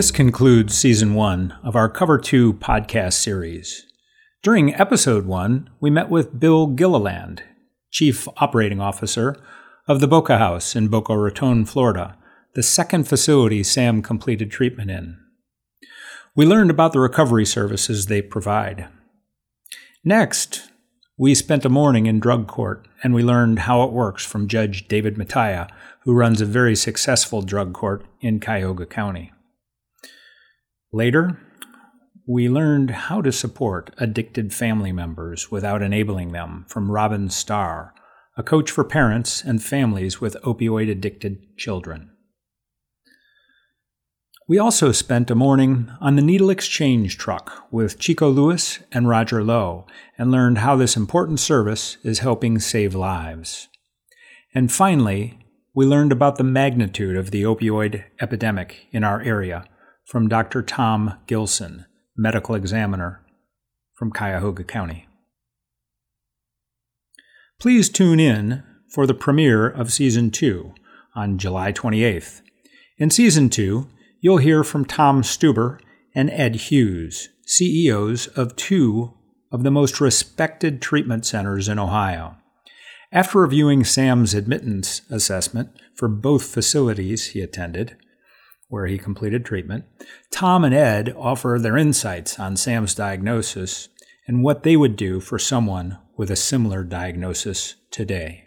This concludes season one of our Cover 2 podcast series. During episode one, we met with Bill Gilliland, Chief Operating Officer of the Boca House in Boca Raton, Florida, the second facility Sam completed treatment in. We learned about the recovery services they provide. Next, we spent a morning in drug court and we learned how it works from Judge David Matia, who runs a very successful drug court in Cuyahoga County. Later, we learned how to support addicted family members without enabling them from Robin Starr, a coach for parents and families with opioid addicted children. We also spent a morning on the needle exchange truck with Chico Lewis and Roger Lowe and learned how this important service is helping save lives. And finally, we learned about the magnitude of the opioid epidemic in our area from Dr. Tom Gilson, medical examiner from Cuyahoga County. Please tune in for the premiere of Season 2 on July 28th. In Season 2, you'll hear from Tom Stuber and Ed Hughes, CEOs of two of the most respected treatment centers in Ohio. After reviewing Sam's admittance assessment for both facilities he attended, where he completed treatment, Tom and Ed offer their insights on Sam's diagnosis and what they would do for someone with a similar diagnosis today.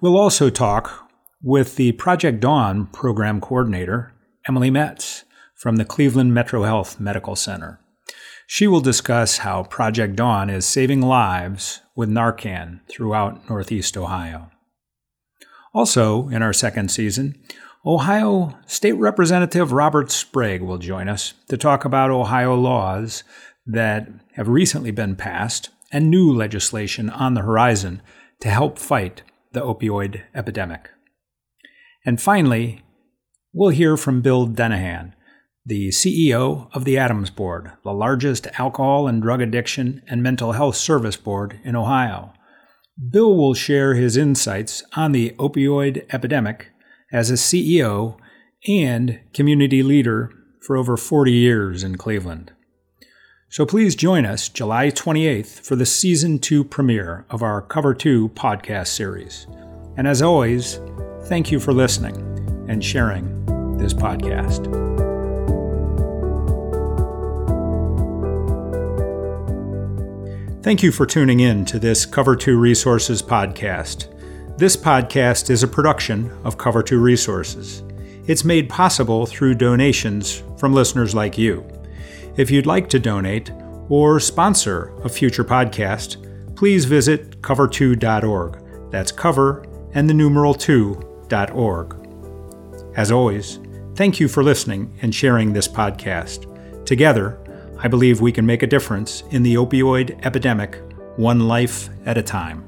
We'll also talk with the Project Dawn program coordinator, Emily Metz, from the Cleveland Metro Health Medical Center. She will discuss how Project Dawn is saving lives with Narcan throughout Northeast Ohio. Also, in our second season, Ohio State Representative Robert Sprague will join us to talk about Ohio laws that have recently been passed and new legislation on the horizon to help fight the opioid epidemic. And finally, we'll hear from Bill Denihan, the CEO of the ADAMHS Board, the largest alcohol and drug addiction and mental health service board in Ohio. Bill will share his insights on the opioid epidemic as a CEO and community leader for over 40 years in Cleveland. So please join us July 28th for the season 2 premiere of our Cover 2 podcast series. And as always, thank you for listening and sharing this podcast. Thank you for tuning in to this Cover 2 Resources podcast. This podcast is a production of Cover 2 Resources. It's made possible through donations from listeners like you. If you'd like to donate or sponsor a future podcast, please visit cover2.org. That's cover and the numeral 2.org. As always, thank you for listening and sharing this podcast. Together, I believe we can make a difference in the opioid epidemic, one life at a time.